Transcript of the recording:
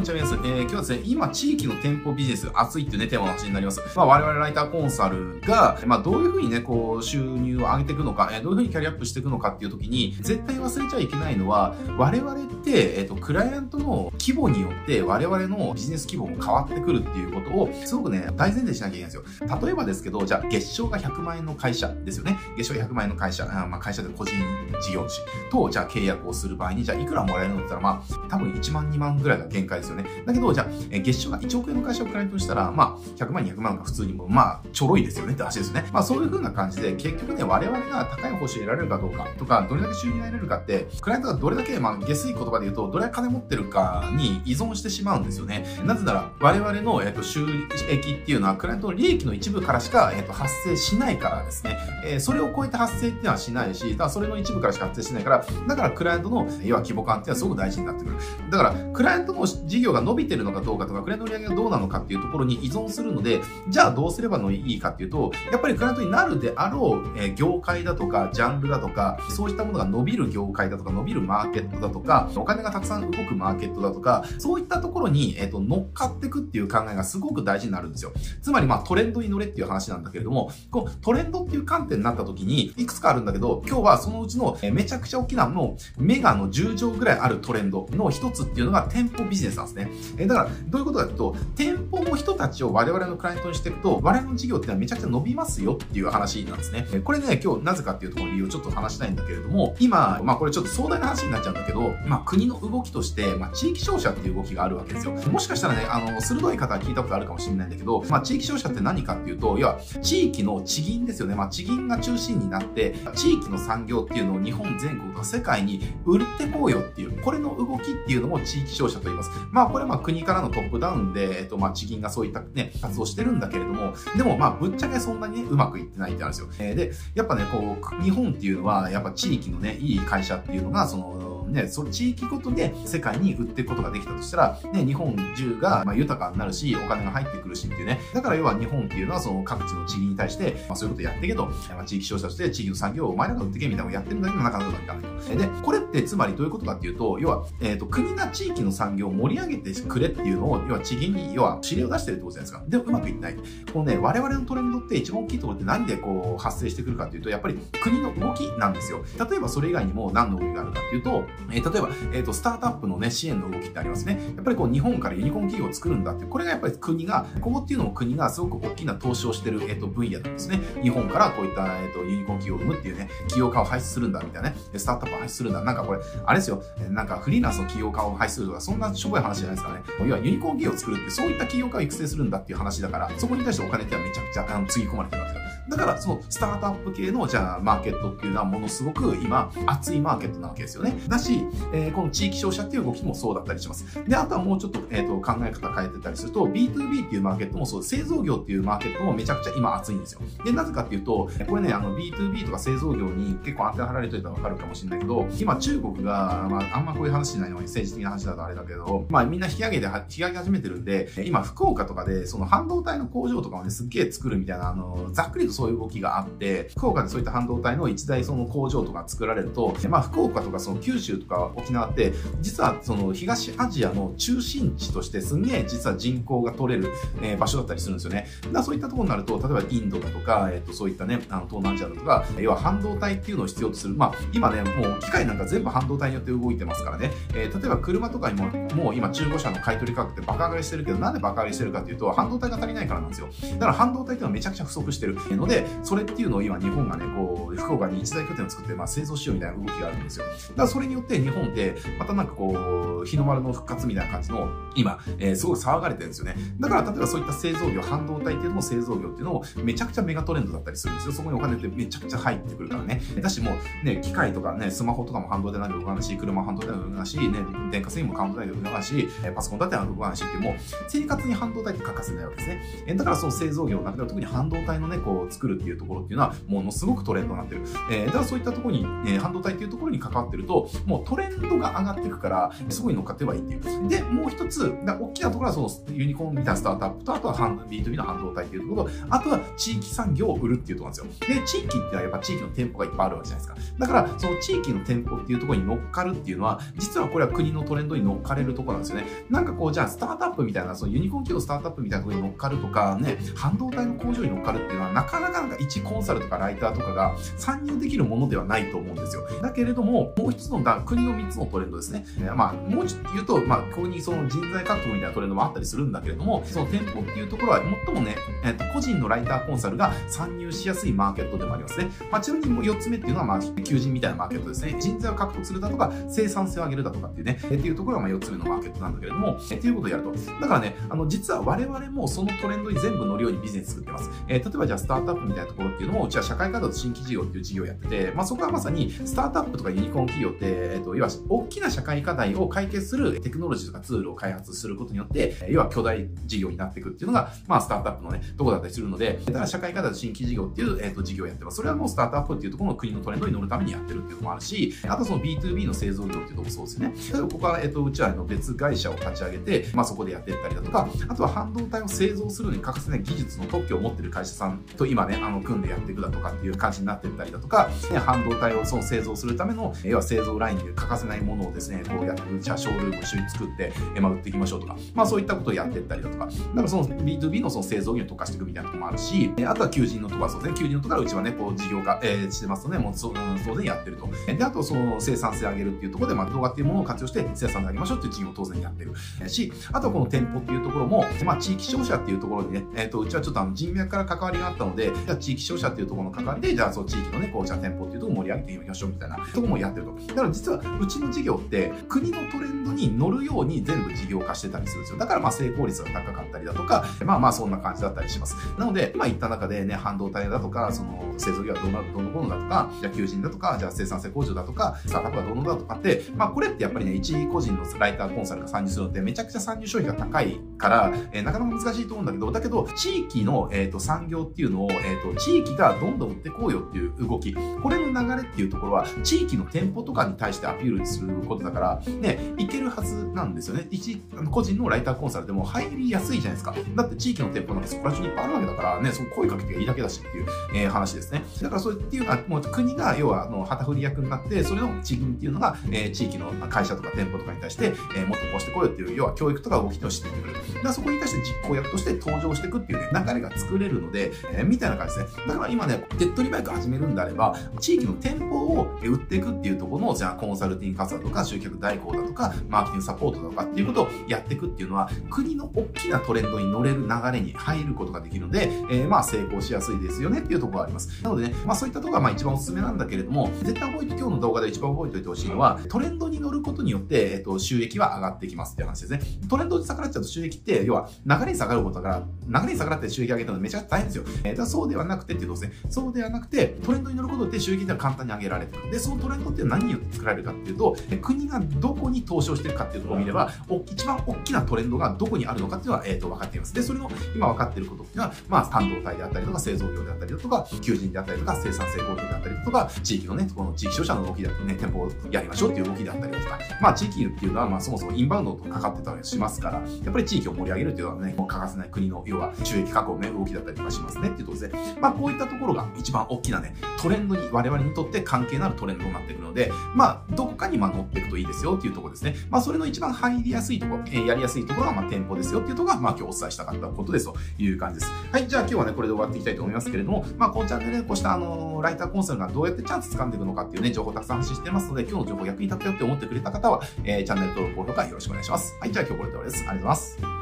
こんにちは、皆さん。えー、今日はですね、今、地域の店舗ビジネス熱いっていうね、テーマの話になります。まあ、我々ライターコンサルが、まあ、どういうふうにね、こう、収入を上げていくのか、えー、どういうふうにキャリアアップしていくのかっていう時に、絶対忘れちゃいけないのは、我々って、えっ、と、クライアントの規模によって、我々のビジネス規模も変わってくるっていうことを、すごくね、大前提しなきゃいけないんですよ。例えばですけど、じゃあ、月賞が100万円の会社ですよね。月賞が100万円の会社、あまあ、会社で個人事業主と、じゃあ、契約をする場合に、じゃあ、いくらもらえるのって言ったら、まあ、多分1万、2万ぐらいが限界ですよね。だけど、じゃあ、月賞が1億円の会社をクライアントにしたら、まあ、100万、200万が普通にも、まあ、ちょろいですよねって話ですね。まあ、そういう風な感じで、結局ね、我々が高い報酬を得られるかどうかとか、どれだけ収入が得られるかって、クライアントがどれだけ、まあ、下水言葉で言うと、どれだけ金持ってるかに依存してしまうんですよね。なぜなら、我々の、えっと、収益っていうのは、クライアントの利益の一部からしか、えっと、発生しないからですね。えー、それを超えて発生っていうのはしないし、だそれの一部からしか発生しないから、だからクライアントの、要は規模感っていうのはすごく大事になってくる。だから、クライアントの事業が伸びてるのかどうかとか、クライアントの売り上げがどうなのかっていうところに依存するので、じゃあどうすればのいいかっていうと、やっぱりクライアントになるであろう、えー、業界だとか、ジャンルだとか、そういったものが伸びる業界だとか、伸びるマーケットだとか、金がたくさん動くマーケットだとか、そういったところに、えっ、ー、と、乗っかっていくっていう考えがすごく大事になるんですよ。つまり、まあ、トレンドに乗れっていう話なんだけれども、こう、トレンドっていう観点になった時に、いくつかあるんだけど、今日はそのうちの、えめちゃくちゃ大きなの、メガの10乗ぐらいあるトレンドの一つっていうのが店舗ビジネスなんですね。えー、だから、どういうことかというと、店舗の人たちを我々のクライアントにしていくと、我々の事業ってのはめちゃくちゃ伸びますよっていう話なんですね。えこれね、今日なぜかっていうところの理由をちょっと話したいんだけれども、今、まあこれちょっと壮大な話になっちゃうんだけど、まあ国の動きとして、まあ地域商社っていう動きがあるわけですよ。もしかしたらね、あの、鋭い方は聞いたことあるかもしれないんだけど、まあ地域商社って何かっていうと、要は地域の地銀ですよね。まあ地銀が中心になって、地域の産業っていうのを日本全国と世界に売ってこうよっていう、これの動きっていうのも地域商社と言います。まあこれはまあ国からのトップダウンで、えっとまあ地銀がそういったね、活動してるんだけれども、でもまあぶっちゃけそんなにね、うまくいってないってあるんですよ。えー、で、やっぱね、こう、日本っていうのは、やっぱ地域のね、いい会社っていうのが、その、ね、その地域ごとで世界に売っていくことができたとしたら、ね、日本中がま豊かになるし、お金が入ってくるしっていうね。だから要は日本っていうのはその各地の地域に対して、まあ、そういうことやっていけと、まあ、地域消費者として地域の産業をお前らが売ってけみたいなのをやってるんだけど、なかなかいかないと。で、これってつまりどういうことかっていうと、要は、えっ、ー、と、国が地域の産業を盛り上げてくれっていうのを、要は地銀に、要は指令を出してるってことじゃないですか。でもうまくいってない。このね、我々のトレンドって一番大きいところって何でこう発生してくるかっていうと、やっぱり国の動きなんですよ。例えばそれ以外にも何の動きがあるかっていうと、えー、例えば、えっ、ー、と、スタートアップのね、支援の動きってありますね。やっぱりこう、日本からユニコーン企業を作るんだって、これがやっぱり国が、ここっていうのも国がすごく大きな投資をしてる、えっ、ー、と、分野なんですね。日本からこういった、えっ、と、ユニコーン企業を生むっていうね、企業家を輩出するんだ、みたいなね。スタートアップを輩出するんだ。なんかこれ、あれですよ。なんかフリーランスの企業家を輩出するとか、そんなしょぼい話じゃないですかね。要はユニコーン企業を作るって、そういった企業家を育成するんだっていう話だから、そこに対してお金ってはめちゃくちゃ、あの、つぎ込まれてるわけだ。から、その、スタートアップ系の、じゃあ、マーケットっていうのは、ものすごく今、熱いマーケットなわけですよね。だし、えー、この地域商社っていう動きもそうだったりします。で、あとはもうちょっと、えっ、ー、と、考え方変えてたりすると、B2B っていうマーケットもそう、製造業っていうマーケットもめちゃくちゃ今熱いんですよ。で、なぜかっていうと、これね、あの、B2B とか製造業に結構当てはられといたらわかるかもしれないけど、今中国が、まあ、あんまこういう話しないのに政治的な話だとあれだけど、まあ、みんな引き上げて、引き上げ始めてるんで、今、福岡とかで、その半導体の工場とかをね、すっげえ作るみたいな、あの、ざっくりとそういう動きがあって、福岡でそういった半導体の一大その工場とか作られると、まあ、福岡とかその九州とか沖縄って、実はその東アジアの中心地としてすんげえ実は人口が取れる、え、場所だったりするんですよね。だからそういったところになると、例えばインドだとか、えっ、と、そういったね、あの、東南アジアだとか、要は半導体っていうのを必要とする。まあ、今ね、もう機械なんか全部半導体によって動いてますからね。えー、例えば車とかにも、もう今中古車の買取価格ってバカ上がりしてるけど、なんでバカ上がりしてるかっていうと、半導体が足りないからなんですよ。だから半導体っていうのはめちゃくちゃ不足してるので、それっていうのを今日本がね、こう、福岡に一大拠点を作って、まあ、製造しようみたいな動きがあるんですよ。だからそれによって日本って、またなんかこう、日の丸の復活みたいな感じの、今、えー、すごい騒がれてるんですよね。だから、例えばそういった製造業、半導体っていうのも製造業っていうのも、めちゃくちゃメガトレンドだったりするんですよ。そこにお金ってめちゃくちゃ入ってくるからね。だしもう、ね、機械とかね、スマホとかも半導体なんで動かないし、車も半導体なんで動かないし、ね、電化製品も半導体で動かないし、パソコンだって動かないしっていう、もう、生活に半導体って欠かせないわけですね。えだからその製造業の中では特に半導体のね、こ作るっていうところっていうのは、ものすごくトレンドになってる。えー、だからそういったところに、えー、半導体っていうところに関わってると、もうトレンドが上がっていくから、そこに乗っかってればいいっていう。で、もう一つ、大きなところはそのユニコーンみたいなスタートアップと、あとは B2B の半導体っていうところと、あとは地域産業を売るっていうところなんですよ。で、地域ってのはやっぱ地域の店舗がいっぱいあるわけじゃないですか。だから、その地域の店舗っていうところに乗っかるっていうのは、実はこれは国のトレンドに乗っかれるところなんですよね。なんかこう、じゃあスタートアップみたいな、そのユニコーン企業スタートアップみたいなところに乗っかるとか、ね、半導体の工場に乗っかるっていうのは、なかなかなか一コンサルとかライターとかが参入できるものではないと思うんですよ。だけれども、もう一つの国の3つのトレンドですね。まあ、もうちょっと言うと、まあ、ここにその人材獲得みたいなトレンドもあったりするんだけれども、その店舗っていうところは最もね、えっ、と、個人のライターコンサルが参入しやすいマーケットでもありますね。まあ、ちなみにもう4つ目っていうのは、まあ、求人みたいなマーケットですね。人材を獲得するだとか、生産性を上げるだとかっていうね、えっていうところがまあ4つ目のマーケットなんだけれども、えっていうことをやると。だからね、あの、実は我々もそのトレンドに全部乗るようにビジネス作ってます。えー、例えばじゃあスタートアップみたいなところっていうのも、うちは社会活動新規事業っていう事業をやってて、まあ、そこはまさにスタートアップとかユニコーン企業って、えっ、ー、と、要は大きな社会課題を解決するテクノロジーとかツールを開発することによって、要は巨大事業になっていくっていうのが、まあ、スタートアップのね、とこだったりするので、だから社会課題と新規事業っていう、えっ、と、事業をやってます。それはもうスタートアップっていうところの国のトレンドに乗るためにやってるっていうのもあるし、あとその B2B の製造業っていうとこもそうですね。例えばここは、えっ、と、うちはの別会社を立ち上げて、まあ、そこでやっていったりだとか、あとは半導体を製造するのに欠かせない技術の特許を持ってる会社さんと今ね、あの、組んでやっていくだとかっていう感じになってったりだとか、ね、半導体をその製造するための、要は製造ラインで欠かせないものをですね、こうやって、じゃあショールーム一緒に作って、まあ、売っていきましょうとか、まあそういったことをやっていったりだとか、だからその B2B のその製造業に特化していくみたいなところもあるし、あとは求人のところはそうですね、求人のところかうちはね、こう事業化、えー、してますとね、もうそ当然やってると。で、あとその生産性上げるっていうところで、まあ動画っていうものを活用して生産性上げましょうっていう事業を当然やってる。し、あとはこの店舗っていうところも、まあ地域商社っていうところでね、えっ、ー、と、うちはちょっとあの人脈から関わりがあったので、じゃあ地域商社っていうところの関わりで、じゃあその地域のね、こう、じゃあ店舗っていうところを盛り上げていきましょうみたいなところもやってると。だから実はうちの事業って国のトレンドに乗るように全部事業化してたりするんですよ。だからまあ成功率が高かったりだとか、まあまあそんな感じだったりします。なので、今言った中でね、半導体だとか、その製造業はどうなる、どうのこうのだとか、じゃあ求人だとか、じゃあ生産性工場だとか、スタートアップがどうのだとかって、まあこれってやっぱりね、一個人のライターコンサルが参入するのってめちゃくちゃ参入消費が高いから、えー、なかなか難しいと思うんだけど、だけど、地域の、えーと、産業っていうのを、えーと、地域がどんどん売ってこうよっていう動き、これの流れっていうところは、地域の店舗とかに対してアピールすることだから、ね、いけるはずなんですよね。一、個人のライターコンサルでも入りやすいじゃないですか。だって地域の店舗なんかそこら中にいっぱいあるわけだから、ね、その声かけていいだけだしっていう、えー、話ですね。だからそうっていうのは、もう国が要は、あの、旗振り役になって、それの地銀っていうのが、えー、地域の会社とか店舗とかに対して、えー、もっとこうしてこいよっていう、要は教育とか動きとしてくる。だからそこに対して実行役として登場していくっていうね、流れが作れるので、えー、みたいな感じですね。だから今ね、手っ取り早く始めるんであれば、地域の店舗を売っていくっていうところの、じゃあコンサルティング活動とか、集客代行だとか、マーケティングサポートだとかっていうことをやっていくっていうのは、国の大きなトレンドに乗れる流れに入ることができるので、えー、まあ成功しやすいですよねっていうところがあります。なのでね、まあそういったところがまあ一番おすすめなんだけれども、絶対覚えて、今日の動画で一番覚えておいてほしいのは、トレンドに乗ることによって、えっと、収益は上がってきますっていう話ですね。トレンドに逆らっちゃうと収益って、要は流れに下がることだから、流れに逆らって収益上げたのめちゃくちゃ大変ですよ。えー、だそうではなくてっていうとですね、そうではなくて、トレンドに乗ることで収益って簡単に上げられてる。で、そのトレンドって何によって作られるかっていうと、国がどこに投資をしてるかっていうところを見れば、一番大きなトレンドがどこにあるのかっていうのは、えっ、ー、と、分かっています。で、それの今分かっていることっていうのは、まあ、半導体であったりとか、製造業であったりだとか、求人であったりとか、生産性工場であったりとか、地域のね、この地域商社の動きであったりね、店舗をやりましょうっていう動きであったりとか、まあ、地域っていうのは、まあ、そもそもインバウンドとかかってたりしますから、やっぱり地域を盛り上げるっていうのはね、もう欠かせない国の、要は収益確保のね、動きだったりとかしますねっていうとで、まあ、こういったところが一番大きなね、トレンドに、我々にとって関係のあるトレンドになってくるので、まあ、どこかにま乗っていくといいですよっていうところですね。まあ、それの一番入りやすいところ、えー、やりやすいところが、ま、店舗ですよっていうところが、まあ、今日お伝えしたかったことですという感じです。はい、じゃあ今日はね、これで終わっていきたいと思いますけれども、まあ、このチャンネルでこうした、あのー、ライターコンサルがどうやってチャンス掴んでいくのかっていうね、情報たくさん発信してますので、今日の情報役に立ったよって思ってくれた方は、えー、チャンネル登録、高評価よろしくお願いします。はい、じゃあ今日これで終わりです。ありがとうございます。